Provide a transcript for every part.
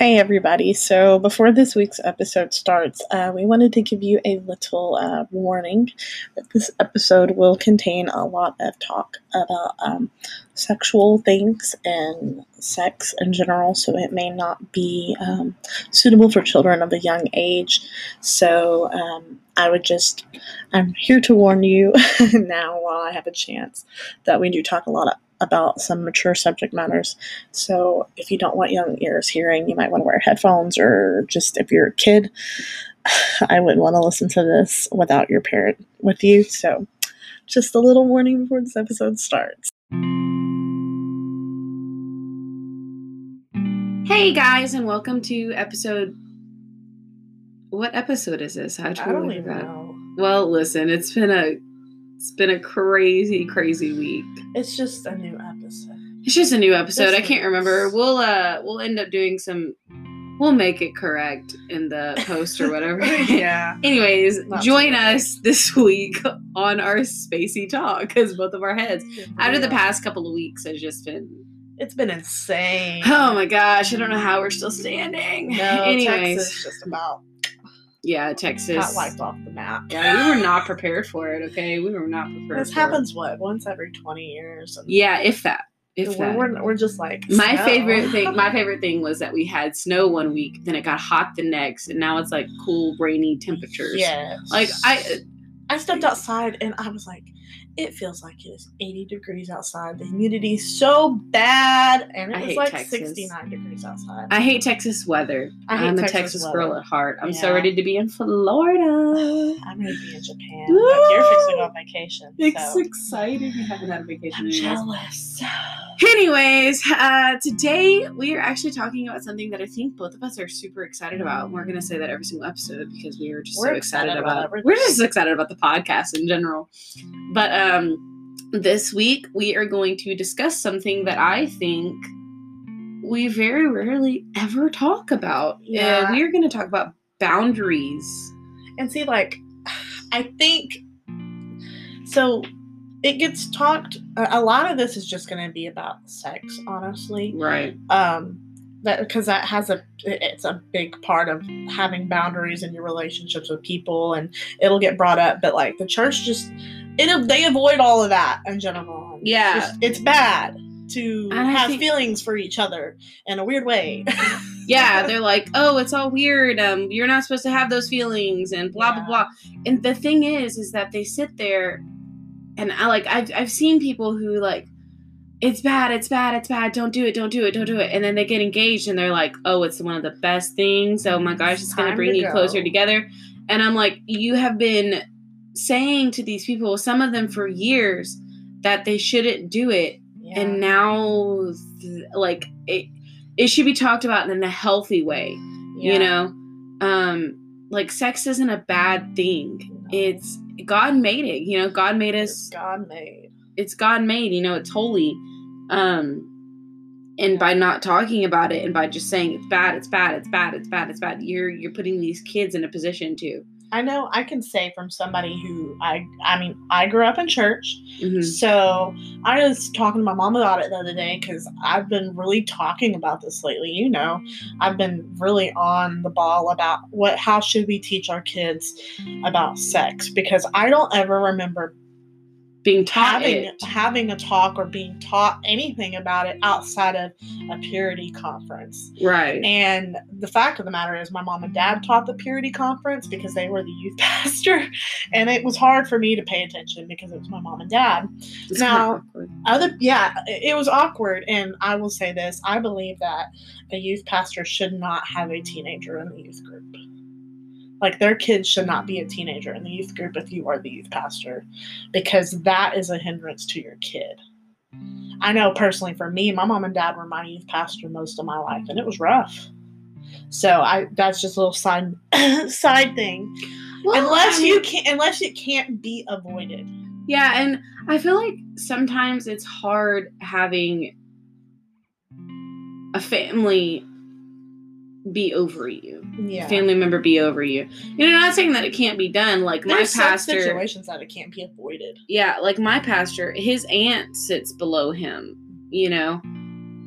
Hey, everybody. So, before this week's episode starts, uh, we wanted to give you a little uh, warning that this episode will contain a lot of talk about um, sexual things and sex in general, so it may not be um, suitable for children of a young age. So, um, I would just, I'm here to warn you now while I have a chance that we do talk a lot of about some mature subject matters. So if you don't want young ears hearing, you might want to wear headphones or just if you're a kid, I wouldn't want to listen to this without your parent with you. So just a little warning before this episode starts. Hey guys, and welcome to episode. What episode is this? I I don't even know. Well, listen, it's been a it's been a crazy, crazy week. It's just a new episode. It's just a new episode. This I can't remember. We'll uh we'll end up doing some we'll make it correct in the post or whatever. yeah. Anyways, Not join us this week on our spacey talk because both of our heads after the past couple of weeks has just been It's been insane. oh my gosh, I don't know how we're still standing. No, Anyways, Texas just about yeah, Texas. got wiped off the map. Yeah, we were not prepared for it. Okay, we were not prepared. This happens what once every twenty years. Yeah, if that. If we're, that. we're, we're just like my snow. favorite thing. My favorite thing was that we had snow one week, then it got hot the next, and now it's like cool, rainy temperatures. Yeah, Like I, uh, I stepped outside and I was like, it feels like it is 80 degrees outside. The humidity is so bad, and it was like Texas. 69 degrees outside. I hate Texas weather. I hate I'm a Texas weather. girl at heart. I'm so ready to be in Florida. I'm gonna be in Japan, you're fixing to go on vacation. It's So. exciting. We haven't had a vacation. I'm jealous. Anyways, uh, today we are actually talking about something that I think both of us are super excited about. We're going to say that every single episode because we are just We're so excited, excited about about. We're just excited about the podcast in general. But um, this week we are going to discuss something that I think we very rarely ever talk about. Yeah. And we are going to talk about boundaries. And see, like, I think so. It gets talked. A a lot of this is just going to be about sex, honestly. Right. um that because that has a it's a big part of having boundaries in your relationships with people and it'll get brought up but like the church just it they avoid all of that in general. Yeah. it's, it's bad to I have think- feelings for each other in a weird way. Yeah they're like oh it's all weird. Um you're not supposed to have those feelings and blah Yeah. blah. Blah and the thing is is that they sit there and i like i've, I've seen people who like it's bad it's bad it's bad. Don't do it don't do it don't do it. And then they get engaged and they're like oh it's one of the best things. Oh my gosh it's gonna bring to you go. closer together. And i'm like you have been saying to these people some of them for years that they shouldn't do it. Yeah. and now th- like it it should be talked about in a healthy way Yeah. you know? Um like sex isn't a bad thing. No. it's god made it you know? God made It's us god made. it's god made you know? It's holy. Um and by not talking about it and by just saying it's bad it's bad it's bad it's bad it's bad you're you're putting these kids in a position to i know i can say from somebody who i i mean i grew up in church Mhm. So I was talking to my mom about it the other day because I've been really talking about this lately. You know, I've been really on the ball about what how should we teach our kids about sex because I don't ever remember being taught having it. having a talk or being taught anything about it outside of a purity conference. right. And the fact of the matter is, my mom and dad taught the purity conference because they were the youth pastor, and it was hard for me to pay attention because it was my mom and dad. It's now- other yeah it it was awkward and i will say this i believe that a youth pastor should not have a teenager in the youth group like their kids should not be a teenager in the youth group if you are the youth pastor because that is a hindrance to your kid. I know personally for me my mom and dad were my youth pastor most of my life and it was rough. So i that's just a little side side thing. Well, unless I mean- you can unless it can't be avoided. Yeah, and I feel like sometimes it's hard having a family be over you, yeah family member be over you. You know, not saying that it can't be done. Like my There's some pastor, situations that it can't be avoided. yeah, like my pastor, his aunt sits below him, you know,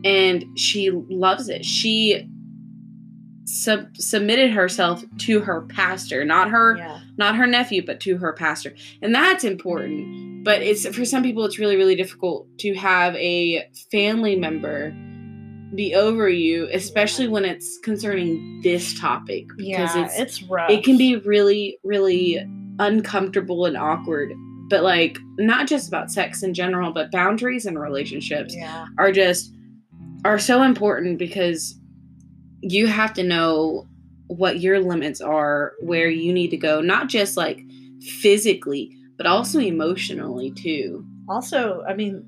and she loves it. She sub- submitted herself to her pastor, not her Yeah. not her nephew, but to her pastor. And that's important. But it's for some people it's really, really difficult to have a family member be over you, especially when it's concerning this topic. Because Yeah, it's, it's rough. it can be really, really uncomfortable and awkward. But like not just about sex in general, but boundaries and relationships Yeah. are just are so important because you have to know what your limits are, where you need to go, not just like physically, but also emotionally too. Also, I mean,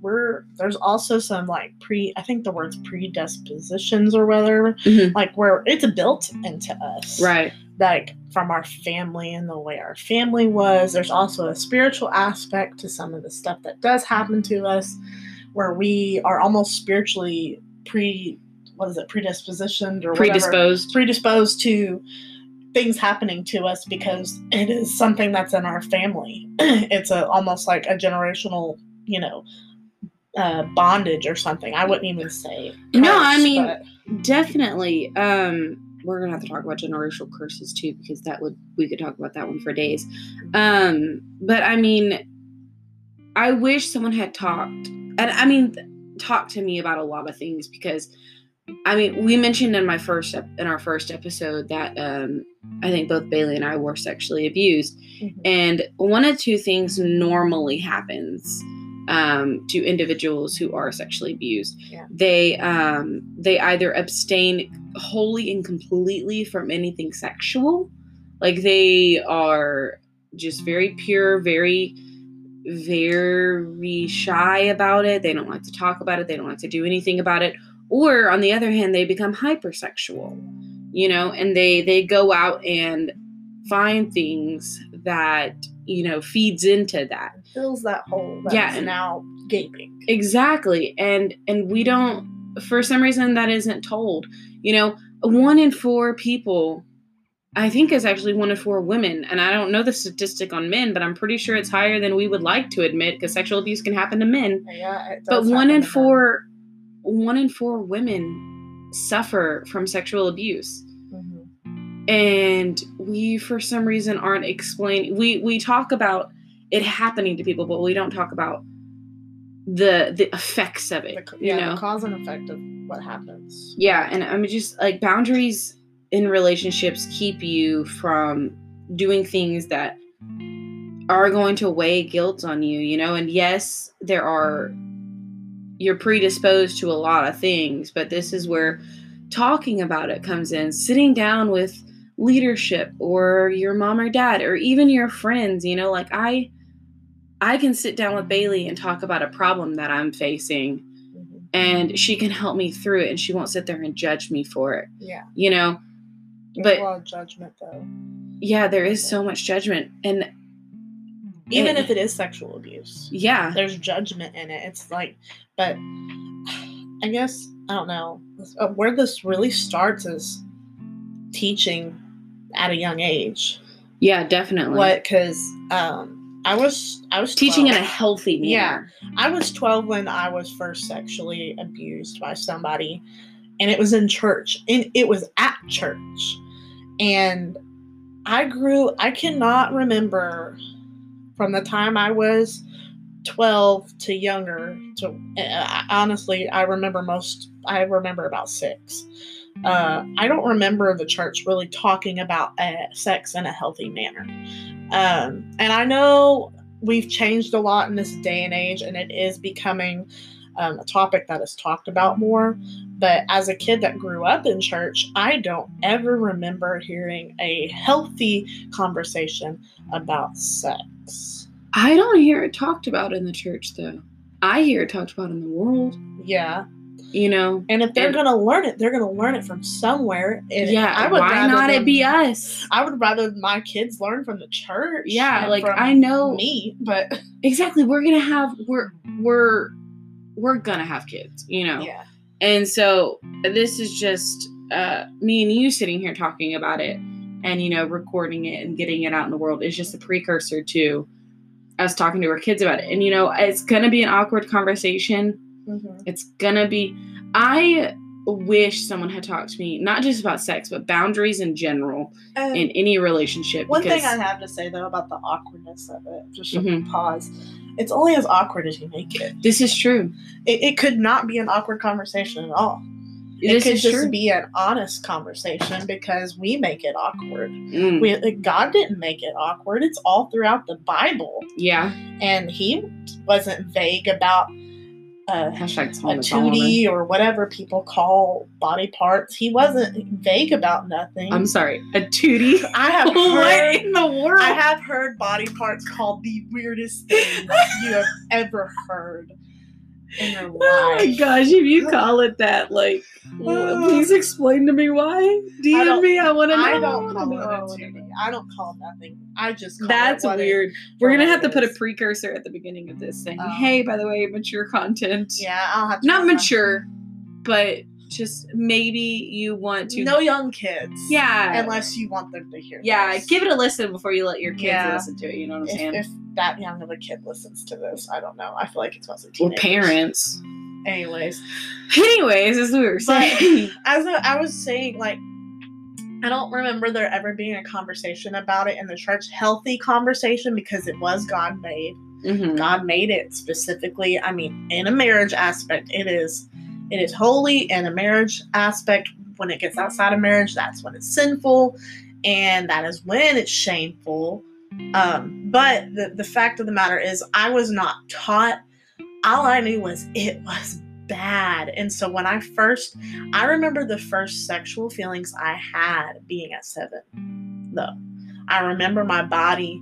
we're there's also some like pre. I think the words predispositions or whatever, Mhm. like where it's built into us, Right. like from our family and the way our family was. There's also a spiritual aspect to some of the stuff that does happen to us, where we are almost spiritually pre. What is it? Predispositioned or whatever Predisposed. predisposed to things happening to us because it is something that's in our family. it's a almost like a generational, you know, uh, bondage or something. I wouldn't even say. No, I mean- but- Definitely. Um we're gonna have to talk about generational curses too, because that would we could talk about that one for days. Um, but I mean, I wish someone had talked, and I mean, talked to me about a lot of things because, I mean, we mentioned in my first ep- in our first episode that um, I think both Bailey and I were sexually abused, Mhm. and one of two things normally happens um, to individuals who are sexually abused. Yeah. They um, they either abstain wholly and completely from anything sexual, like they are just very pure, very very shy about it. They don't like to talk about it. They don't like to do anything about it. Or on the other hand, they become hypersexual, you know, and they they go out and find things that you know feeds into that fills that hole that's Yeah, and- now gaping. exactly and and we don't for some reason that isn't told you know one in four people i think is actually one in four women and i don't know the statistic on men but i'm pretty sure it's higher than we would like to admit because sexual abuse can happen to men Yeah, it but one in happen to them. four one in four women suffer from sexual abuse. And we for some reason aren't explaining we we talk about it happening to people but we don't talk about the the effects of The it you yeah, know? the cause and effect of what happens. yeah and i'm just like boundaries in relationships keep you from doing things that are going to weigh guilt on you you know? And yes there are you're predisposed to a lot of things but this is where talking about it comes in. Sitting down with leadership or your mom or dad or even your friends you know like i i can sit down with bailey and talk about a problem that i'm facing Mhm. and she can help me through it and she won't sit there and judge me for it Yeah, you know there's But- a lot of judgment though. yeah there is so much judgment and Even it- if it is sexual abuse, yeah there's judgment in it. It's like, but I guess I don't know uh, where this really starts is teaching at a young age. yeah definitely What? Because um, I was I was teaching in a healthy manner I was 12 when I was first sexually abused by somebody, and it was in church, and it was at church. And I grew, I cannot remember from the time I was 12 to younger to uh, honestly, I remember most, I remember about six. Uh, I don't remember the church really talking about uh, sex in a healthy manner. Um, and I know we've changed a lot in this day and age, and it is becoming um, a topic that is talked about more. But as a kid that grew up in church, I don't ever remember hearing a healthy conversation about sex. i don't hear it talked about in the church though i hear it talked about in the world Yeah. You know And if they're And- to learn it, they're to learn it from somewhere. And yeah I would why not it be us I would rather my kids learn from the church. yeah like i know me, but exactly we're gonna have we're we're we're gonna have kids you know yeah. And so this is just uh, me and you sitting here talking about it and, you know, recording it and getting it out in the world is just a precursor to us talking to our kids about it. And, you know, it's to be an awkward conversation. Mhm. It's to be, I wish someone had talked to me not just about sex but boundaries in general And in any relationship. one thing I have to say though about the awkwardness of it, just a Mhm. pause. It's only as awkward as you make it. this is true. It, it could not be an awkward conversation at all. It This could just true. be an honest conversation because we make it awkward. Mm, We, God didn't make it awkward. It's all throughout the Bible, yeah. and He wasn't vague about uh, a Solomon Solomon. tootie or whatever people call body parts. He wasn't vague about nothing. I'm sorry, a tootie. I have what heard. in the world? I have heard body parts called the weirdest thing you have ever heard Oh my gosh, if you call it that, like, please explain to me why. DM don't- me, I want to know. I don't call it I a wanna tootie. know. I don't call nothing. I just call That's it what it- weird. We're gonna have to put a precursor at the beginning of this saying, Oh. "Hey, by the way, mature content. Yeah, I'll have to Not mature, but just maybe you want to. No young kids. Yeah. Unless you want them to hear. Yeah, this. give it a listen before you let your kids Yeah. listen to it. You know what I'm If, saying? if that young of a kid listens to this, I don't know. I feel like it's mostly or teenagers. parents. Anyways, Anyways, as we were But- saying, as I I was saying, like, I don't remember there ever being a conversation about it in the church, healthy conversation, because it was God made. Mhm. God made it specifically. I mean, in a marriage aspect, it is it is holy. In a marriage aspect, when it gets outside of marriage, that's when it's sinful, and that is when it's shameful. Um, but the the fact of the matter is, I was not taught. All I knew was it was bad, and so when I first, I remember the first sexual feelings I had being at seven. Though, I remember my body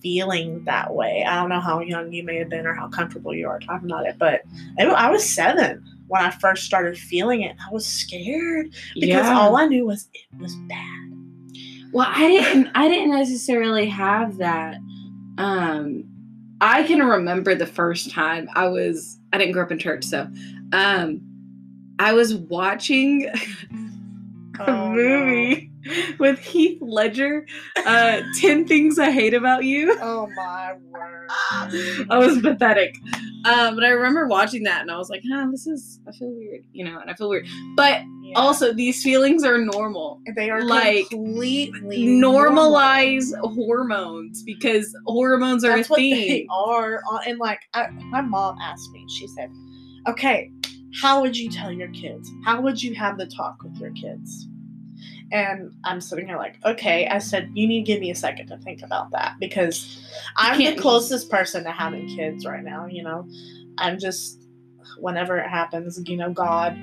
feeling that way. I don't know how young you may have been or how comfortable you are talking about it, but it, I was seven when I first started feeling it. I was scared because yeah. all I knew was it was bad. Well, I didn't I didn't necessarily have that. Um I can remember the first time I was I didn't grow up in church, so um I was watching a Oh, no. movie with Heath Ledger, uh 10 Things I Hate About You. Oh my word! I was pathetic. Um, but I remember watching that and I was like, huh, this is I feel weird, you know, and I feel weird. But Yeah. also these feelings are normal. they are like, completely normalize hormones because hormones are That's a what thing. they are. Uh, And like, I, my mom asked me, she said, "Okay, how would you tell your kids? How would you have the talk with your kids?" And I'm sitting here like, okay. I said, you need to give me a second to think about that because I'm the closest person to having kids right now. You know, I'm just whenever it happens, you know, God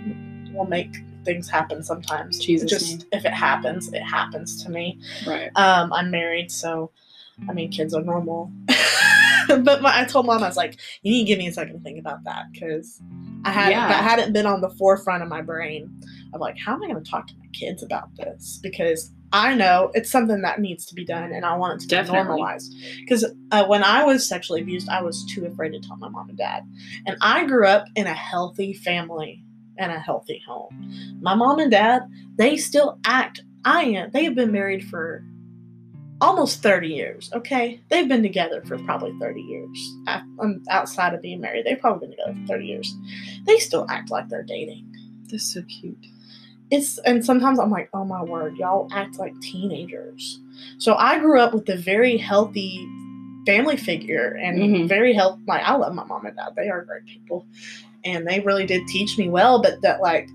will make things happen sometimes. Jesus' just if it happens, it happens to me. Right. Um, I'm married, so I mean, kids are normal. but my, I told mom, I was like, you need to give me a second to think about that because I had Yeah. that hadn't been on the forefront of my brain of like, how am I going to talk to my kids about this? Because I know it's something that needs to be done, and I want it to Definitely. be normalized. Because uh, when I was sexually abused, I was too afraid to tell my mom and dad, and I grew up in a healthy family and a healthy home. My mom and dad, they still act. I am. They have been married for almost 30 years. Okay, they've been together for probably 30 years. I, am Outside of being married, they've probably been together for 30 years. They still act like they're dating. That's so cute. It's and sometimes I'm like, oh my word, y'all act like teenagers. So I grew up with a very healthy family figure and Mhm. very health. Like I love my mom and dad; they are great people, and they really did teach me well. But that like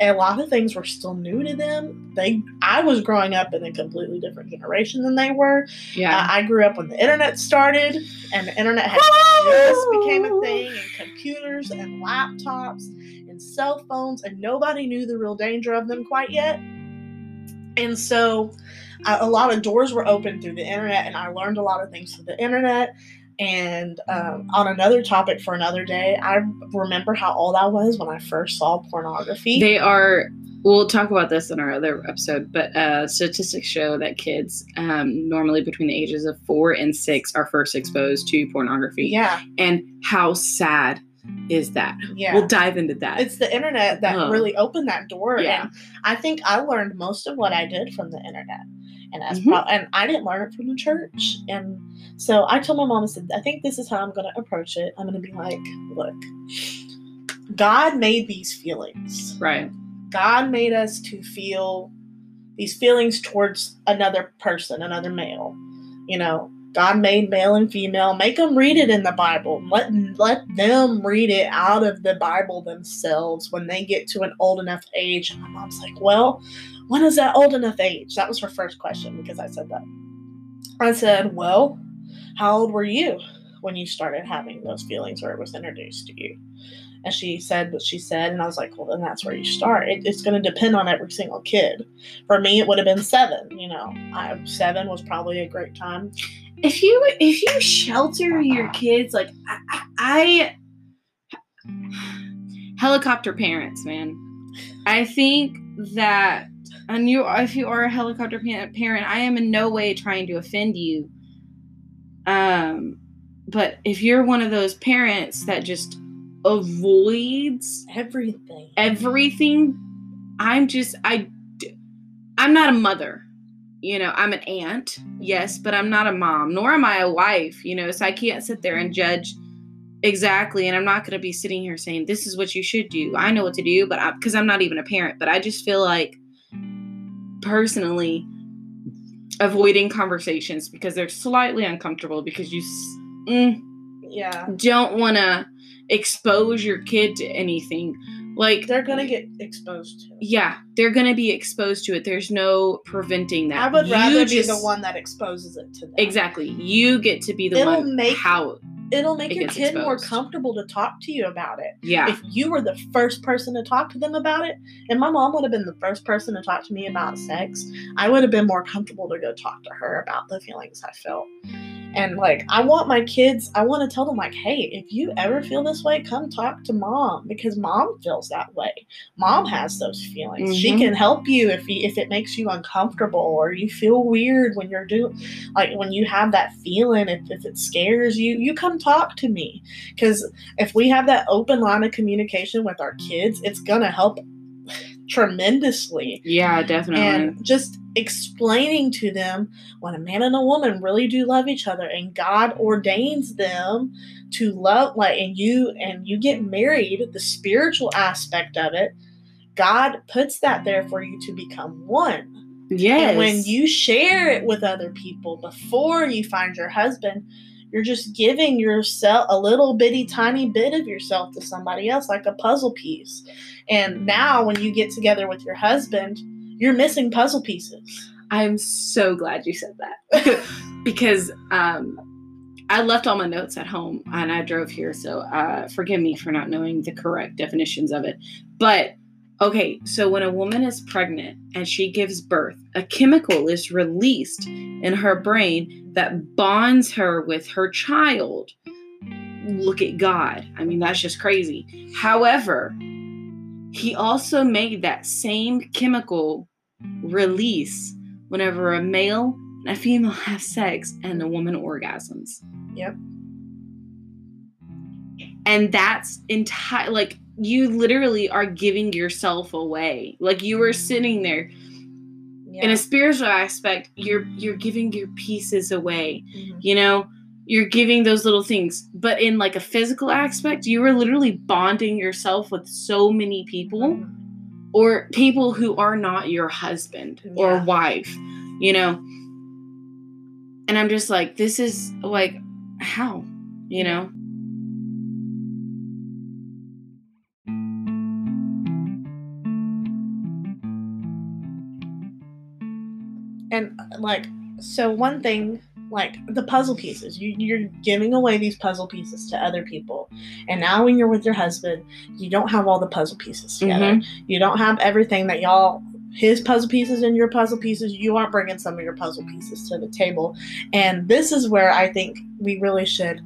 a lot of things were still new to them. They I was growing up in a completely different generation than they were. Yeah. I, I grew up when the internet started, and the internet had just became a thing, and computers and laptops and cell phones, and nobody knew the real danger of them quite yet. And so, a, a lot of doors were opened through the internet, and I learned a lot of things through the internet. And um, on another topic for another day, I remember how old I was when I first saw pornography. They are. We'll talk about this in our other episode, but uh, statistics show that kids, um, normally between the ages of four and six, are first exposed to pornography. yeah, And how sad is that? yeah. We'll dive into that. it's the internet that really opened that door Yeah. and i think i learned most of what i did from the internet and that's Mhm. pro- and i didn't learn it from the church and so i told my mom i said i think this is how i'm going to approach it i'm going to be like look god made these feelings right. God made us to feel these feelings towards another person, another male. You know, God made male and female. Make them read it in the Bible. Let let them read it out of the Bible themselves when they get to an old enough age. And my mom's like, "Well, when is that old enough age?" That was her first question because I said that. I said, "Well, how old were you when you started having those feelings or it was introduced to you?" And she said what she said, and I was like, well, then that's where you start. It, it's going to depend on every single kid. For me, it would have been seven. You know, I, seven was probably a great time. If you if you shelter your kids, like I, I helicopter parents, man. I think that and you if you are a helicopter parent, I am in no way trying to offend you. Um, but if you're one of those parents that just avoids everything. Everything. I'm just I I'm not a mother. You know, I'm an aunt, yes, but I'm not a mom, nor am I a wife, you know, so I can't sit there and judge exactly and I'm not going to be sitting here saying this is what you should do. I know what to do, but because I'm not even a parent, but I just feel like personally avoiding conversations because they're slightly uncomfortable because you mm, yeah don't want to expose your kid to anything. Like they're gonna get exposed to. It. Yeah, they're gonna be exposed to it. There's no preventing that. I would you rather just, be the one that exposes it to them. Exactly. You get to be the it'll one. Make, how it'll make it your kid exposed. more comfortable to talk to you about it. Yeah. If you were the first person to talk to them about it, and my mom would have been the first person to talk to me about sex, I would have been more comfortable to go talk to her about the feelings I felt. And like, I want my kids, I want to tell them, like, hey, if you ever feel this way, come talk to mom because mom feels that way. Mom has those feelings. Mm-hmm. She can help you if you, if it makes you uncomfortable or you feel weird when you're doing, like, when you have that feeling, if, if it scares you, you come talk to me. Because if we have that open line of communication with our kids, it's going to help tremendously. Yeah, definitely. And just explaining to them when a man and a woman really do love each other and God ordains them to love like and you and you get married, the spiritual aspect of it, God puts that there for you to become one. Yes. And when you share it with other people before you find your husband, you're just giving yourself a little bitty tiny bit of yourself to somebody else like a puzzle piece. And now when you get together with your husband, you're missing puzzle pieces. I'm so glad you said that because um, I left all my notes at home and I drove here. So uh, forgive me for not knowing the correct definitions of it. But okay, so when a woman is pregnant and she gives birth, a chemical is released in her brain that bonds her with her child. Look at God. I mean, that's just crazy. However, he also made that same chemical release whenever a male and a female have sex and a woman orgasms. Yep. And that's entire like you literally are giving yourself away. Like you were sitting there yeah. in a spiritual aspect, you're you're giving your pieces away. Mm-hmm. You know, you're giving those little things. But in like a physical aspect you are literally bonding yourself with so many people or people who are not your husband yeah. or wife you know? And i'm just like this is like how you know? And uh, like so one thing like the puzzle pieces. You, you're giving away these puzzle pieces to other people. And now when you're with your husband, you don't have all the puzzle pieces together. Mm-hmm. You don't have everything that y'all his puzzle pieces and your puzzle pieces, you aren't bringing some of your puzzle pieces to the table. And this is where I think we really should.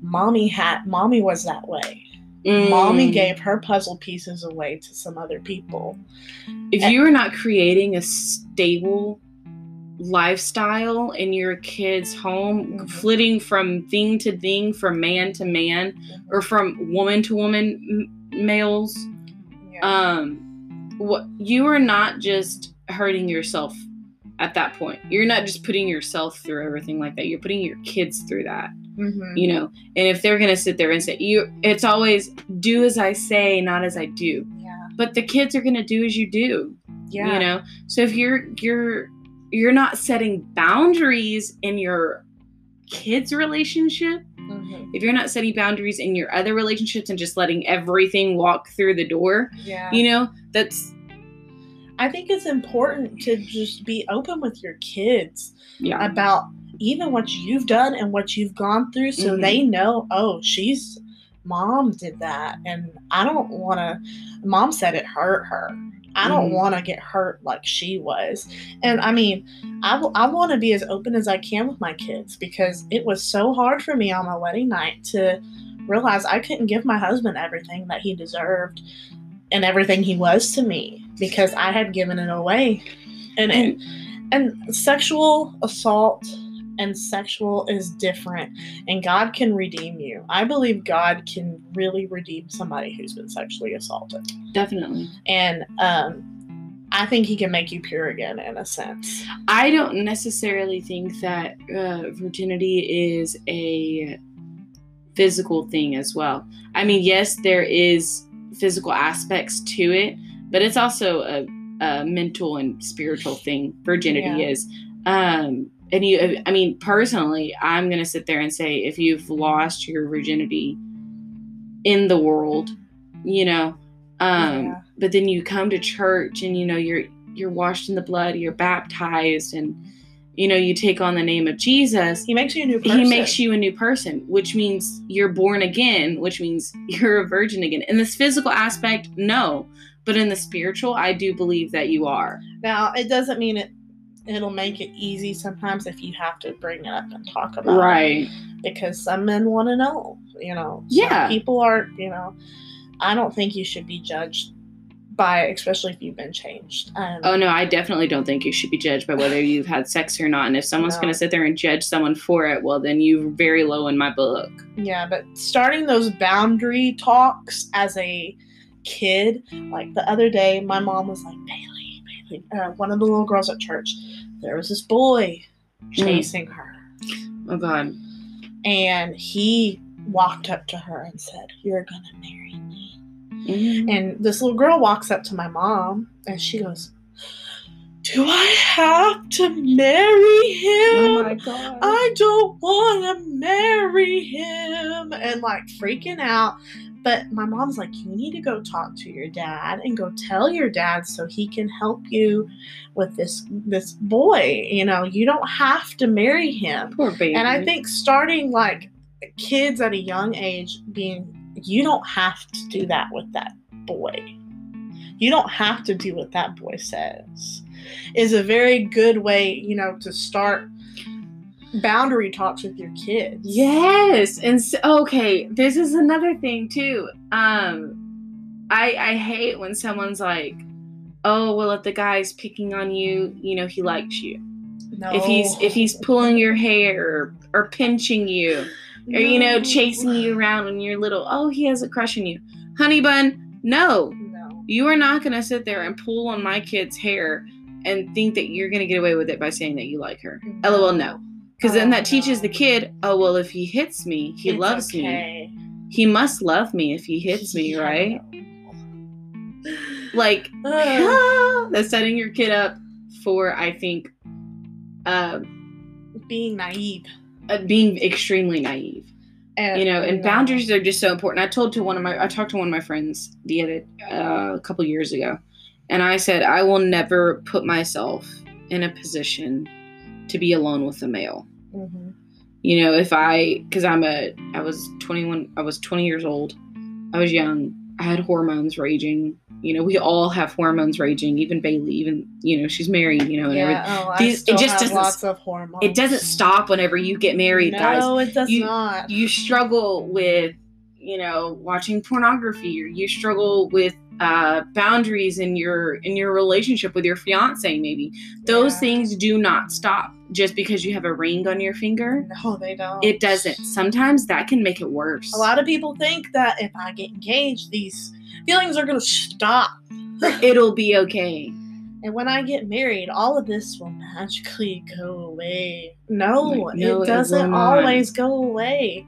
Mommy had, mommy was that way. Mm. Mommy gave her puzzle pieces away to some other people. If and, you are not creating a stable lifestyle in your kid's home, mm-hmm. flitting from thing to thing, from man to man, or from woman to woman m- males. Yeah. Um, what you are not just hurting yourself at that point. You're not just putting yourself through everything like that. You're putting your kids through that. Mm-hmm. You know, and if they're gonna sit there and say you, it's always do as I say, not as I do. Yeah. but the kids are gonna do as you do. Yeah. You know? So if you're you're you're not setting boundaries in your kids' relationship, Mhm. if you're not setting boundaries in your other relationships and just letting everything walk through the door, Yeah. you know, that's I think it's important to just be open with your kids yeah. about even what you've done and what you've gone through so Mhm. they know, oh, she's mom did that and I don't want to mom said it hurt her. I don't Mhm. want to get hurt like she was. And I mean, I, w- I want to be as open as I can with my kids because it was so hard for me on my wedding night to realize I couldn't give my husband everything that he deserved and everything he was to me because I had given it away. And and, and sexual assault and sexual is different and God can redeem you. I believe God can really redeem somebody who's been sexually assaulted. Definitely. And um I think he can make you pure again in a sense. I don't necessarily think that uh, virginity is a physical thing as well. I mean, yes, there is physical aspects to it, but it's also a, a mental and spiritual thing. Virginity Yeah. is. Um, and you, I mean, personally, I'm gonna sit there and say, if you've lost your virginity in the world, you know, um, Yeah. but then you come to church and you know you're you're washed in the blood, you're baptized, and you know you take on the name of Jesus. He makes you a new person. He makes you a new person, which means you're born again, which means you're a virgin again. In this physical aspect, no, but in the spiritual, I do believe that you are. Now, it doesn't mean it it'll make it easy sometimes if you have to bring it up and talk about it. Right. because some men want to know, you know. Yeah. people are, you know. I don't think you should be judged by, especially if you've been changed. Um, Oh no, I definitely don't think you should be judged by whether you've had sex or not. And if someone's No. going to sit there and judge someone for it, well, then you're very low in my book. Yeah, but starting those boundary talks as a kid, like the other day, my mom was like, Bailey, Bailey, uh, one of the little girls at church, there was this boy chasing her. Oh God. And he walked up to her and said, You're going to marry me. Mhm. And this little girl walks up to my mom and she goes, Do I have to marry him? Oh my God. I don't want to marry him. And like freaking out. But my mom's like, You need to go talk to your dad and go tell your dad so he can help you with this this boy. You know, you don't have to marry him. Poor baby. And I think starting like kids at a young age being, you don't have to do that with that boy. You don't have to do what that boy says. Is a very good way, you know, to start boundary talks with your kids. Yes, and so, okay, this is another thing too. Um, I I hate when someone's like, "Oh, well, if the guy's picking on you, you know, he likes you. No. If he's if he's pulling your hair or, or pinching you, or you know, chasing you around when you're little, oh, he has a crush on you, honey bun. No, No. you are not gonna sit there and pull on my kid's hair and think that you're gonna get away with it by saying that you like her. LOL, no. Because then Oh, that teaches the kid, oh well, if he hits me, he It's loves me. He must love me if he hits me, Yeah. right? Like Ugh. that's setting your kid up for, I think, uh, being naive. uh, being extremely naive. And, You know, and no. boundaries are just so important. I told to one of my, I talked to one of my friends the other, uh, a couple years ago, and I said I will never put myself in a position to be alone with a male. Mhm. you know if i because i'm a i was 21 i was 20 years old i was young i had hormones raging you know we all have hormones raging even bailey even you know she's married you know and everything. Yeah, oh, I These- it just doesn't- lots of hormones. it doesn't stop whenever you get married guys No, it does You- not. you struggle with you know watching pornography or you struggle with uh boundaries in your in your relationship with your fiance maybe those Yeah. things do not stop just because you have a ring on your finger No, they don't. it doesn't sometimes that can make it worse A lot of people think that if I get engaged, these feelings are going to stop. it'll be okay And when I get married, all of this will magically go away. No, Like, no, it doesn't not. always go away.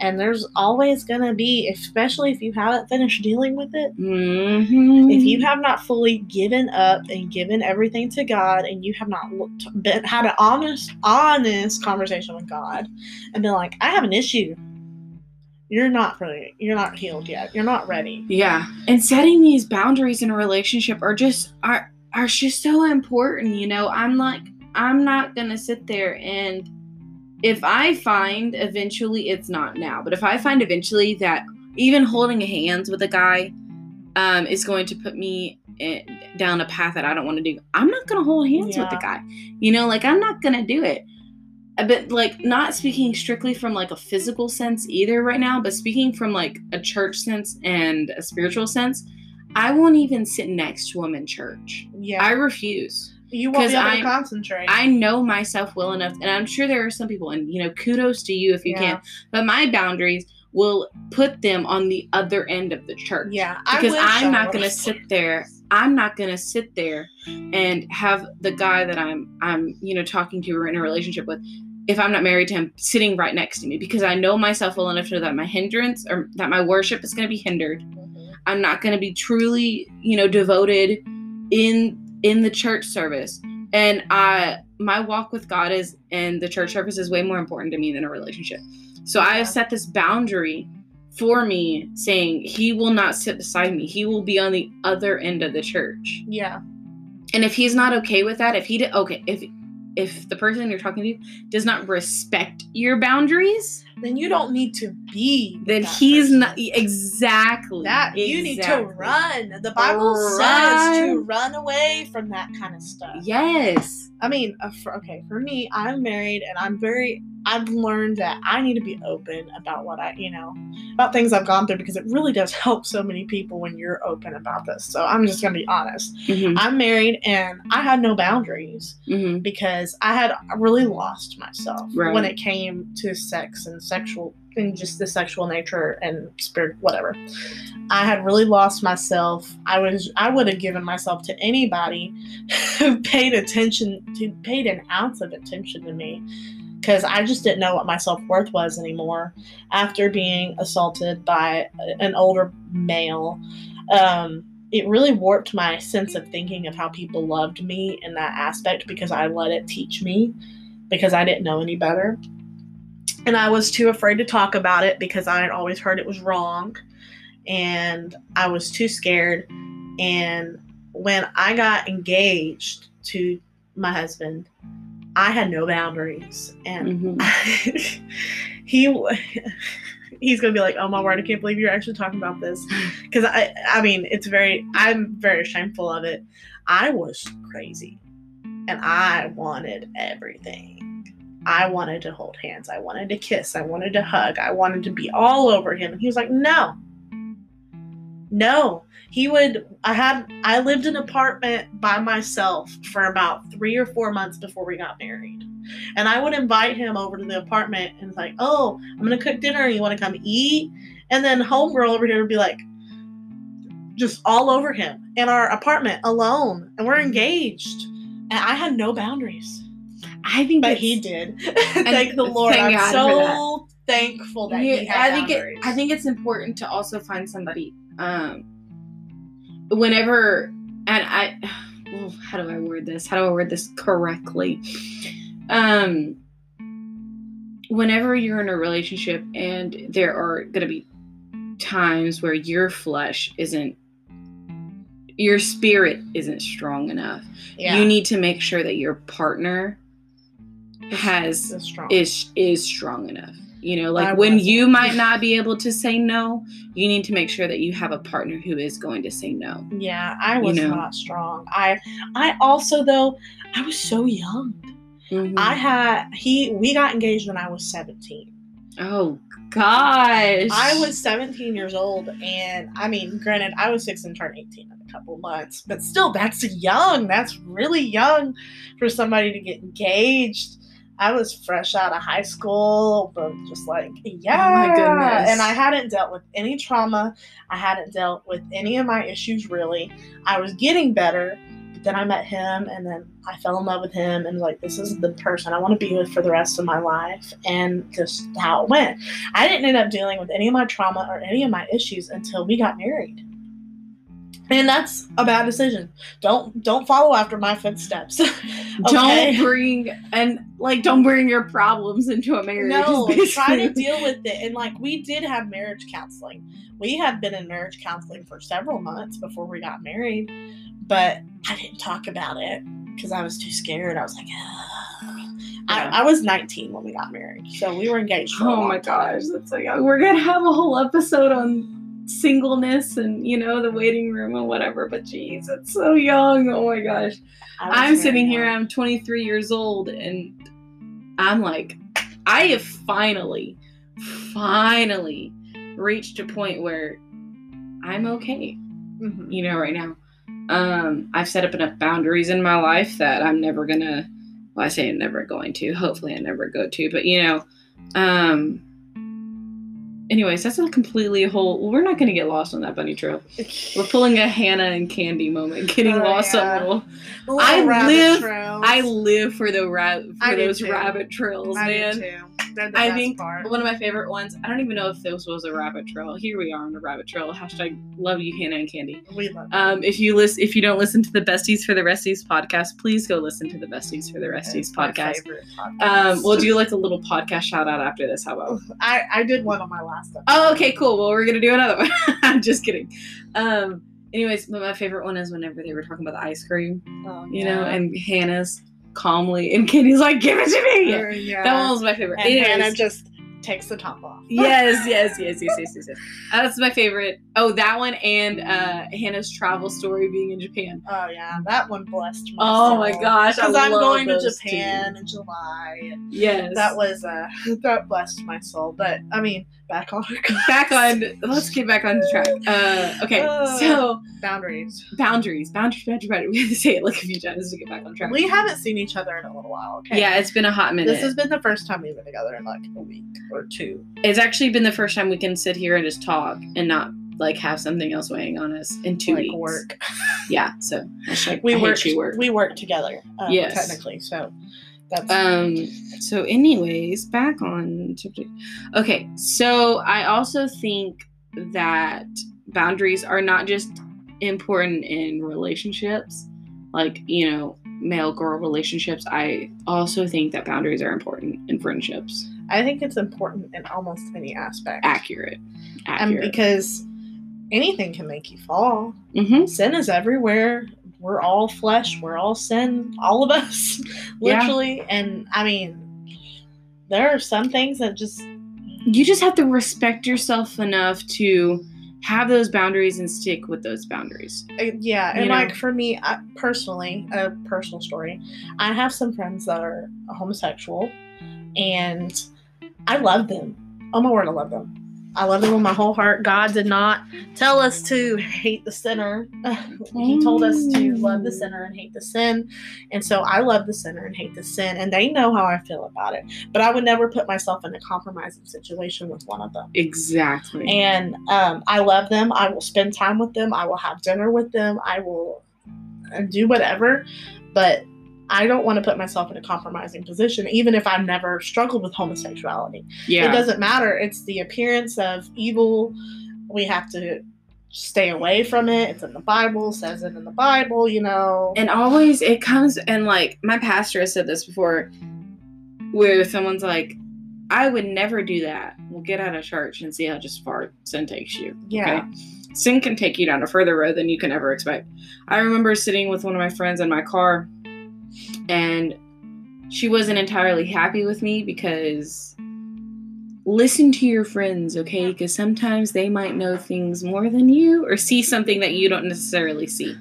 And there's always going to be, especially if you haven't finished dealing with it, Mhm. if you have not fully given up and given everything to God and you have not looked, been, had an honest, honest conversation with God and been like, I have an issue. You're not really, you're not healed yet. You're not ready. Yeah. And setting these boundaries in a relationship are just are are just so important, you know. I'm like I'm not going to sit there and if I find eventually it's not now, but if I find eventually that even holding hands with a guy um is going to put me in, down a path that I don't want to do. I'm not going to hold hands with the guy. You know, like I'm not going to do it. But like not speaking strictly from like a physical sense either right now, but speaking from like a church sense and a spiritual sense, I won't even sit next to him in church. Yeah. I refuse. You won't be able I- to concentrate. I know myself well enough, and I'm sure there are some people, and you know, kudos to you if you Yeah. can. But my boundaries will put them on the other end of the church. yeah. Because I'm not gonna sit there. I'm not gonna sit there and have the guy that I'm I'm you know talking to or in a relationship with, if I'm not married to him, sitting right next to me because I know myself well enough to know that my hindrance or that my worship is gonna be hindered. Mhm. I'm not going to be truly, you know, devoted in in the church service. And I my walk with God is and the church service is way more important to me than a relationship. So I have set this boundary for me saying he will not sit beside me. He will be on the other end of the church. Yeah. And if he's not okay with that, if he did okay, if if the person you're talking to does not respect your boundaries, Then you don't need to be. then that he's person. not exactly That you need to run. The Bible says to run away from that kind of stuff. Yes. I mean, uh, okay, for me, I'm married and I'm very, I've learned that I need to be open about what I, you know, about things I've gone through because it really does help so many people when you're open about this. So I'm just going to be honest. hmm I'm married and I had no boundaries hmm because I had really lost myself Right. when it came to sex and sexual and just the sexual nature and spirit whatever. I had really lost myself. I was I would have given myself to anybody who paid attention to paid an ounce of attention to me because I just didn't know what my self-worth was anymore after being assaulted by an older male. Um it really warped my sense of thinking of how people loved me in that aspect because I let it teach me because I didn't know any better. And I was too afraid to talk about it because I had always heard it was wrong. And I was too scared. And when I got engaged to my husband, I had no boundaries. And hmm he he's gonna be like, "Oh my word, I can't believe you're actually talking about this." Because I, I mean, it's very, I'm very shameful of it. I was crazy, and I wanted everything. I wanted to hold hands. I wanted to kiss. I wanted to hug. I wanted to be all over him. And he was like, "No, no." He would. I had. I lived in an apartment by myself for about three or four months before we got married. And I would invite him over to the apartment and it's like, oh, I'm gonna cook dinner. You want to come eat? And then homegirl over here would be like, just all over him in our apartment alone, and we're engaged. And I had no boundaries, I think but he did. Thank the Lord. I'm God so thankful that Yeah, he I think it. I think it's important to also find somebody um whenever and I well, how do I word this? How do I word this correctly? Um whenever you're in a relationship and there are going to be times where your flesh isn't your spirit isn't strong enough. yeah, You need to make sure that your partner has it's strong. is is strong enough. You know, like I when wasn't. you might not be able to say no, you need to make sure that you have a partner who is going to say no. yeah, I was know. not strong. I, I also though, I was so young. Mhm. I had he. We got engaged when I was 17. oh gosh. I was 17 years old, and I mean, granted, I was fixing and turned 18 in a couple months, but still, that's young. That's really young for somebody to get engaged. I was fresh out of high school, but just like, oh yeah. goodness. And I hadn't dealt with any trauma. I hadn't dealt with any of my issues really. I was getting better, but then I met him, and then I fell in love with him, and like this is the person I want to be with for the rest of my life, and just how it went. I didn't end up dealing with any of my trauma or any of my issues until we got married. And that's a bad decision. Don't don't follow after my footsteps. Okay? Don't bring and like don't bring your problems into a marriage. No, try to deal with it. And like we did have marriage counseling. We had been in marriage counseling for several months before we got married, but I didn't talk about it because I was too scared. I was like, "Ugh." Yeah. I, I was 19 when we got married, so we were engaged. Oh my time. gosh, that's so young. We're gonna have a whole episode on singleness and you know the waiting room and whatever. But geez, it's so young. Oh my gosh. I'm sitting here. I'm 23 years old, and I'm like, I have finally, finally reached a point where I'm okay, Mhm. you know, right now. Um, I've set up enough boundaries in my life that I'm never gonna, well, I say I'm never going to, hopefully I never go to, but you know, um, anyways, that's a completely whole, we're not gonna get lost on that bunny trail. We're pulling a Hannah and Candy moment, getting Oh, lost yeah. on little little I live- trails. I live for the ra- for I those rabbit trails, I do man. The I think part. one of my favorite ones. I don't even know if this was a rabbit trail. Here we are on a rabbit trail. Hashtag love you, Hannah and Candy. we love Um, if you listen, if you don't listen to the Besties for the Resties podcast, please go listen to the Besties for the Resties my podcast. Um, we'll do like a little podcast shout out after this. How about? I, I did one on my last episode. Oh, okay, cool. Well, we're gonna do another one. I'm just kidding. Um, anyways, but my favorite one is whenever they were talking about the ice cream, Oh, you know, and Hannah's calmly and Candy's like, "Give it to me." Uh, yeah. That one was my favorite. and Anyways. Hannah just takes the top off. yes, yes, yes, yes, yes, yes, yes. Uh, that's my favorite. Oh, that one and uh, Hannah's travel story being in Japan. Oh yeah, that one blessed my Oh my gosh, Because I'm going to Japan too. in July. Yes. that was uh that blessed my soul. But I mean, back on back on. Let's get back on track. Uh, okay, Uh. so boundaries. boundaries, boundaries, boundaries, boundaries. We have to say it like a few times to get back on track. We haven't seen each other in a little while. Okay. Yeah, it's been a hot minute. This has been the first time we've been together in like a week or two. it's actually been the first time we can sit here and just talk and not like have something else weighing on us in two like weeks. work. Yeah. So hashtag We work. work. We work together. Um, Yes. Technically, so that's Um. So, anyways, back on. Okay. So, I also think that boundaries are not just important in relationships, like you know, male girl relationships. I also think that boundaries are important in friendships. I think it's important in almost any aspect. Accurate. And Accurate. because anything can make you fall. mm-hmm. Sin is everywhere. We're all flesh. We're all sin. All of us, Yeah. literally. And I mean, there are some things that just You just have to respect yourself enough to have those boundaries and stick with those boundaries. Uh, yeah and You know? like for me I, personally a personal story i have some friends that are homosexual and i love them oh my word i love them i love them with my whole heart god did not tell us to hate the sinner he told us to love the sinner and hate the sin and so i love the sinner and hate the sin and they know how i feel about it but i would never put myself in a compromising situation with one of them Exactly. and um, I love them. I will spend time with them. I will have dinner with them. I will uh, do whatever, but I don't want to put myself in a compromising position, even if I've never struggled with homosexuality. yeah. It doesn't matter. It's the appearance of evil. We have to stay away from it. It's in the Bible, says it in the Bible, you know. and always it comes and like my pastor has said this before where someone's like i would never do that well get out of church and see how just far sin takes you yeah. okay sin can take you down a further road than you can ever expect i remember sitting with one of my friends in my car and she wasn't entirely happy with me because listen to your friends okay? Because sometimes they might know things more than you or see something that you don't necessarily see.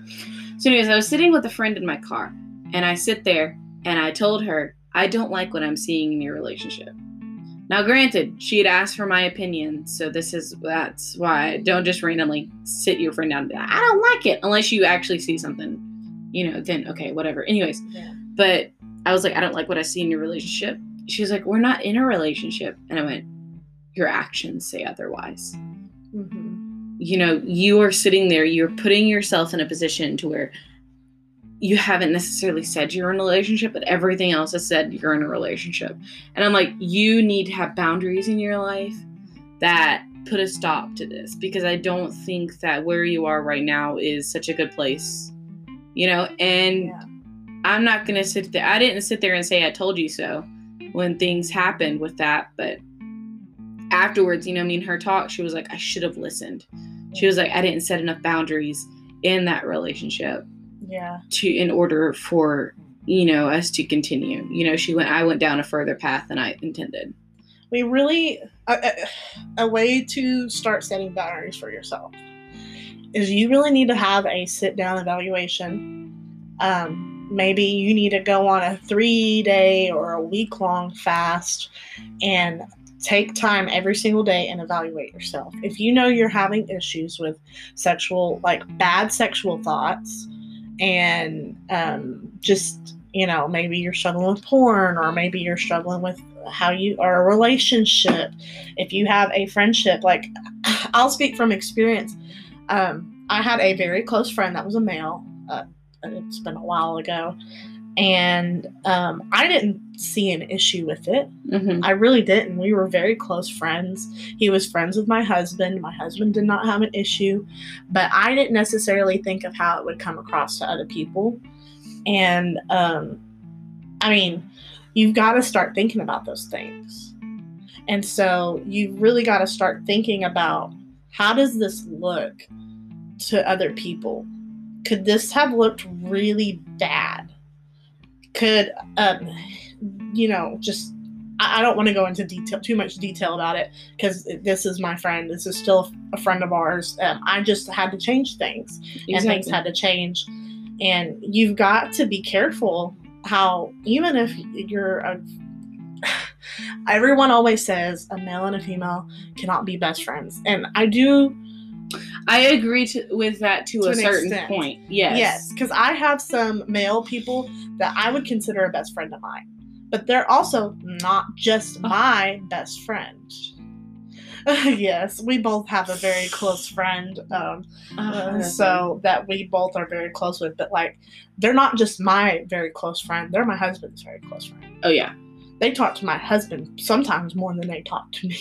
So anyways i was sitting with a friend in my car and i sit there and i told her i don't like what i'm seeing in your relationship. Now granted she had asked for my opinion so this is that's why don't just randomly sit your friend down and be like i don't like it unless you actually see something you know then okay whatever anyways Yeah. but i was like i don't like what i see in your relationship she was like we're not in a relationship and i went your actions say otherwise hmm you know you are sitting there you're putting yourself in a position to where you haven't necessarily said you're in a relationship, but everything else has said you're in a relationship. And I'm like, you need to have boundaries in your life that put a stop to this because I don't think that where you are right now is such a good place. You know, and Yeah. I'm not gonna sit there. I didn't sit there and say I told you so when things happened with that, but afterwards, you know, me and her talk. She was like, I should have listened. She was like, I didn't set enough boundaries in that relationship Yeah. to in order for you know us to continue. You know, she went. I went down a further path than I intended. we really a, a, a way to start setting boundaries for yourself is you really need to have a sit down evaluation. Um, maybe you need to go on a three day or a week long fast and take time every single day and evaluate yourself. If you know you're having issues with sexual like bad sexual thoughts and um, just you know maybe you're struggling with porn or maybe you're struggling with how you are a relationship if you have a friendship like i'll speak from experience um, i had a very close friend that was a male uh, it's been a while ago and um, i didn't see an issue with it Mm-hmm. I really didn't. We were very close friends. He was friends with my husband. My husband did not have an issue, but I didn't necessarily think of how it would come across to other people. And um, I mean, you've got to start thinking about those things. And so you've really got to start thinking about how does this look to other people? Could this have looked really bad? Could, um, you know, just I I don't want to go into detail too much detail about it because this is my friend. This is still a friend of ours. Um, I just had to change things, and things had to change. And you've got to be careful how even if you're a everyone always says a male and a female cannot be best friends, and I do I agree to, with that to, To a certain extent. point. Yes. Yes, because I have some male people that I would consider a best friend of mine, but they're also not just my best friend. yes, we both have a very close friend, um, Uh, so that we both are very close with. But like, they're not just my very close friend; they're my husband's very close friend. Oh yeah. They talk to my husband sometimes more than they talk to me.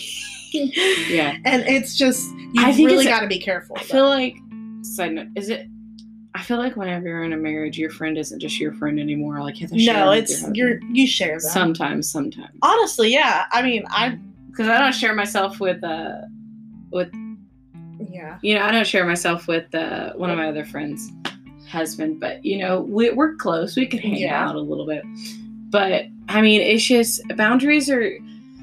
Yeah. and it's just you I really got to be careful. I feel like side note is it. I feel like whenever you're in a marriage, your friend isn't just your friend anymore. Like you have to share no, it's your you're you share them. sometimes, sometimes. Honestly, yeah. I mean, I because I don't share myself with uh with yeah. you know I don't share myself with uh one of my other friends' husband, but you know we we're close. We could hang Yeah. out a little bit, but I mean it's just boundaries are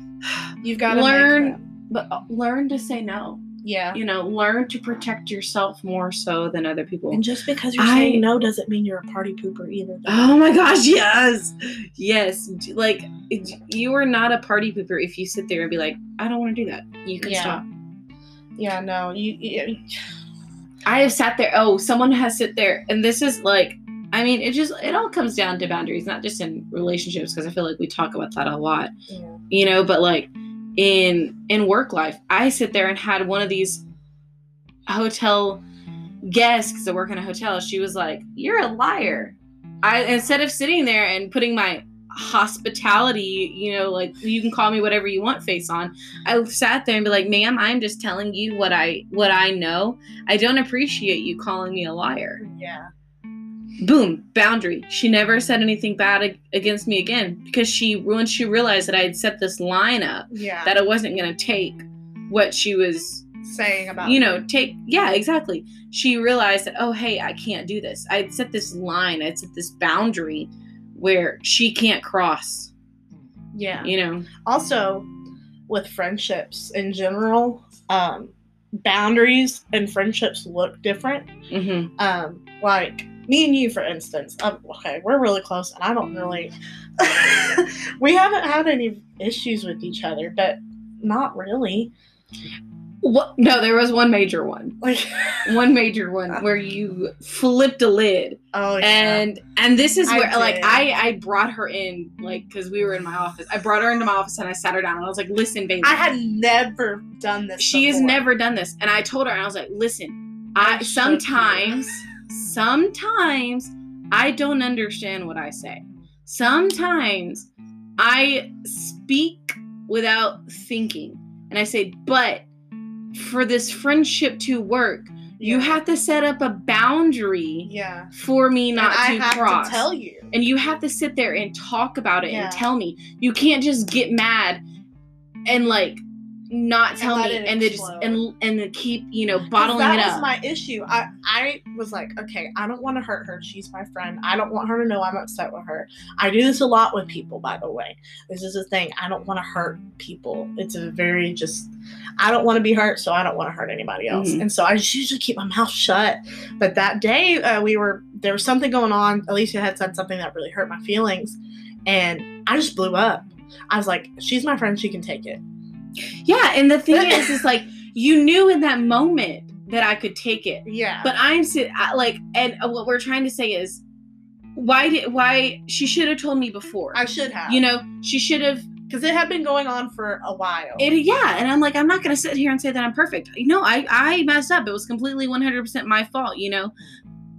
You've got to Learn- but uh, learn to say no. Yeah. You know, learn to protect yourself more so than other people. And just because you're I- saying no doesn't mean you're a party pooper either. though. Oh my gosh, yes. Yes. Like it- you are not a party pooper if you sit there and be like, I don't want to do that. You can Yeah. stop. Yeah, no, you, you I have sat there. Oh, someone has sit there, and this is like, I mean, it just it all comes down to boundaries, not just in relationships, because I feel like we talk about that a lot, yeah. you know. But like in in work life, I sit there and had one of these hotel guests because I work in a hotel. She was like, "You're a liar." I instead of sitting there and putting my hospitality, you know, like you can call me whatever you want face on. I sat there and be like, "Ma'am, I'm just telling you what I what I know. I don't appreciate you calling me a liar." Yeah. Boom, boundary. She never said anything bad ag- against me again because she once she realized that I had set this line up Yeah. that I wasn't going to take what she was saying about you know, take yeah, exactly. She realized that oh hey, I can't do this. I'd set this line, I'd set this boundary where she can't cross. Yeah. You know. Also, with friendships in general, um, boundaries and friendships look different. Mm-hmm. Um, like me and you, for instance. Um, okay, we're really close, and I don't really. we haven't had any issues with each other, but not really. What? No, there was one major one. Like, One major one where you flipped a lid, oh yeah. and and this is I where like. I I brought her in like because we were in my office. I brought her into my office and I sat her down and I was like, listen, baby. I had never done this. she has never done this and i told her and i was like listen I i sometimes sometimes I don't understand what I say. Sometimes I speak without thinking. And I say, but for this friendship to work, you have to set up a boundary Yeah. for me not and to I have cross. to tell you. and you have to sit there and talk about it Yeah. and tell me. You can't just get mad and like not tell me and then just and and keep you know bottling that it up. That was my issue. I I was like, okay, I don't want to hurt her. She's my friend. I don't want her to know I'm upset with her. I do this a lot with people, by the way. This is a thing. I don't want to hurt people. It's a very just. I don't want to be hurt, so I don't want to hurt anybody else. Mhm. And so I just usually keep my mouth shut. But that day, uh, we were there was something going on. Alicia had said something that really hurt my feelings, and I just blew up. I was like, she's my friend. She can take it. Yeah, and the thing is, is like you knew in that moment that I could take it, Yeah. but I'm like, and what we're trying to say is, why did why she should have told me before. I should have. you know, she should have because it had been going on for a while. It, yeah, and I'm like, I'm not gonna sit here and say that I'm perfect. No, I I messed up. It was completely 100% my fault. You know,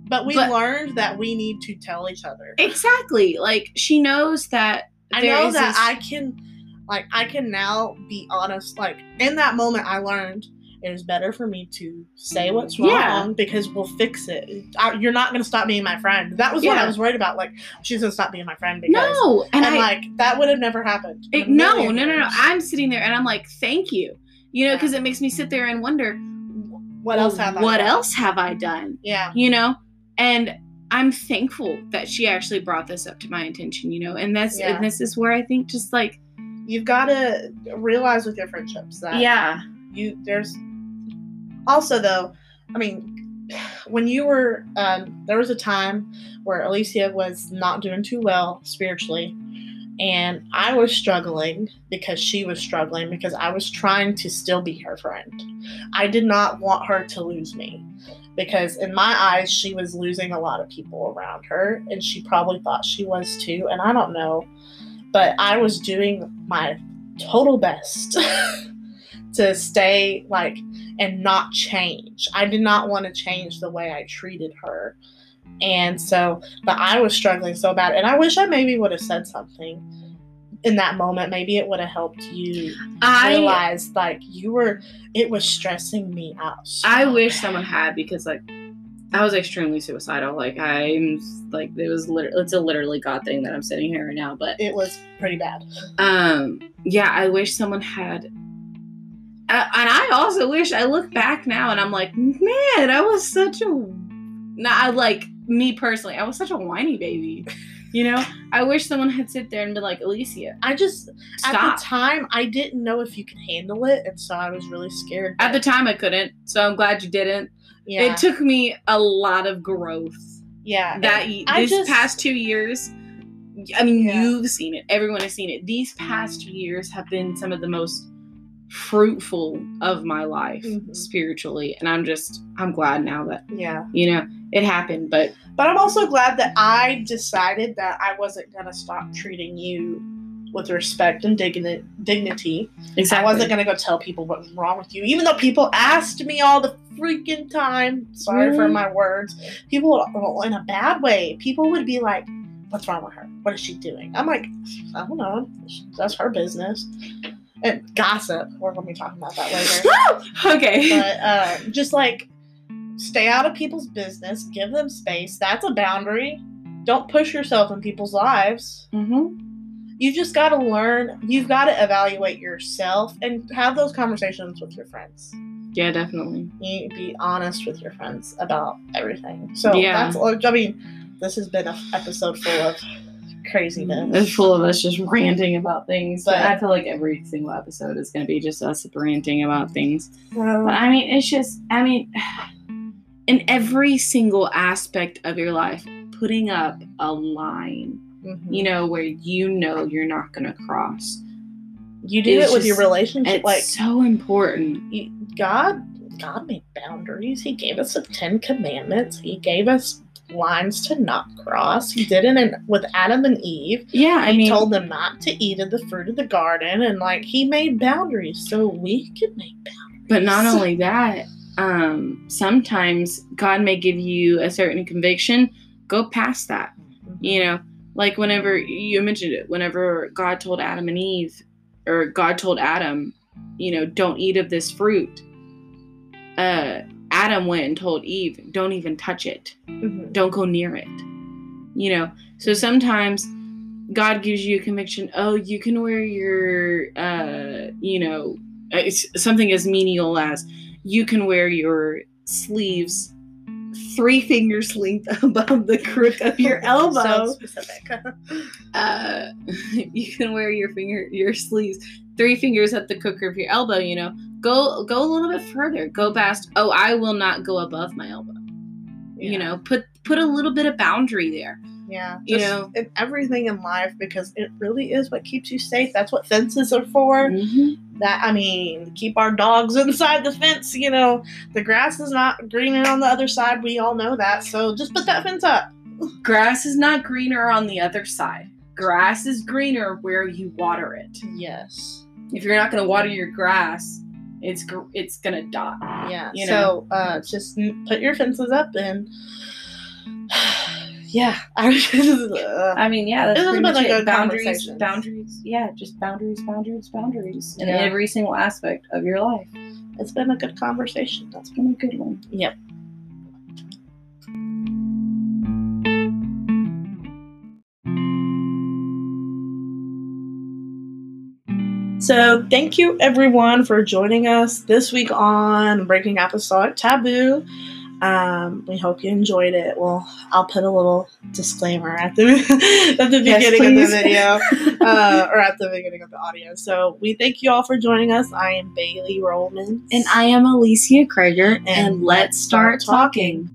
but we but- learned that we need to tell each other. exactly. Like she knows that. I know that this- I can, like, I can now be honest. Like, in that moment, I learned it is better for me to say what's wrong Yeah. because we'll fix it. I, you're not going to stop being my friend. That was what I was worried about. Like, she's going to stop being my friend because. No, and, And, I like, that would have never happened. it, no, no, no, no. I'm sitting there and I'm like, thank you. You know, Yeah. because it makes me sit there and wonder, what else have I what done? else have I done? Yeah. You know, and I'm thankful that she actually brought this up to my attention. You know, and that's Yeah. and this is where I think just like You've got to realize with your friendships that. yeah, you there's also though i mean when you were um, there was a time where alicia was not doing too well spiritually and i was struggling because she was struggling because i was trying to still be her friend i did not want her to lose me because in my eyes she was losing a lot of people around her and she probably thought she was too and i don't know but i was doing my total best to stay like and not change. I did not want to change the way I treated her. And so, but I was struggling so bad. And I wish I maybe would have said something in that moment. Maybe it would have helped you I realize like you were, it was stressing me out. so I wish bad. someone had because like I was extremely suicidal. Like I'm like it was literally it's a literally God thing that I'm sitting here right now. But It was pretty bad. um yeah, I wish someone had. Uh, and I also wish I look back now and I'm like, man, I was such a not like me personally. I was such a whiny baby. You know, I wish someone had sit there and been like, Alicia, I just, stop. at the time, I didn't know if you could handle it. And so I was really scared. At the time, I couldn't, so I'm glad you didn't. Yeah. It took me a lot of growth yeah. that this just- past two years i mean Yeah. you've seen it everyone has seen it these past two years have been some of the most fruitful of my life Mhm. spiritually and i'm just i'm glad now that Yeah. you know it happened but But I'm also glad that I decided that I wasn't going to stop treating you with respect and digni- dignity. I wasn't going to go tell people what was wrong with you, even though people asked me all the freaking time. Sorry for my words. People, well, in a bad way, people would be like, What's wrong with her? What is she doing? I'm like, I don't know. That's her business. And gossip. We're going to be talking about that later. okay but um, just like stay out of people's business give them space that's a boundary don't push yourself in people's lives hmm you just got to learn you've got to evaluate yourself and have those conversations with your friends. Yeah definitely. You be honest with your friends about everything. So Yeah. that's i mean this has been an episode full of craziness. It's full of us just ranting about things but But- i feel like every single episode is going to be just us ranting about things. Well, But I mean, it's just, I mean, in every single aspect of your life, putting up a line, mhm. you know, where you know you're not going to cross. you do it's it with your relationship It's like so important. you- God God made boundaries. He gave us the Ten Commandments. He gave us lines to not cross. He did it in, with Adam and Eve. Yeah, I he mean, told them not to eat of the fruit of the garden, and like he made boundaries so we could make boundaries. but not only that, um, sometimes God may give you a certain conviction. go past that. You know, like whenever you mentioned it, whenever God told Adam and Eve, or God told Adam, you know, don't eat of this fruit. Uh, Adam went and told Eve, don't even touch it. Mhm. Don't go near it. You know, so sometimes God gives you a conviction. Oh, you can wear your, uh, you know, it's something as menial as you can wear your sleeves three fingers length above the crook of your elbow. So specific. uh, you can wear your finger your sleeves three fingers at the crook of your elbow you know. Go go a little bit further. Go past oh i will not go above my elbow. You know put put a little bit of boundary there Yeah, You just know. in everything in life because it really is what keeps you safe. That's what fences are for. That I mean, keep our dogs inside the fence. You know, the grass is not greener on the other side. We all know that. So just put that fence up. grass is not greener on the other side grass is greener where you water it Yes. if you're not going to water your grass it's gr- it's going to die Yeah. You so uh, just put your fences up and. Yeah, I was uh, I mean, yeah, that's has pretty much a it. boundaries, boundaries. Yeah, just boundaries, boundaries, boundaries in Yeah. every single aspect of your life. it's been a good conversation. That's been a good one. Yep. So, thank you everyone for joining us this week on Breaking Apostolic Taboo. Um, we hope you enjoyed it. Well, I'll put a little disclaimer at the at the Yes, beginning of the video uh, or at the beginning of the audio. So, we thank you all for joining us. I am Bailey Rollman, And I am Alicia Krager, and, And let's start talking.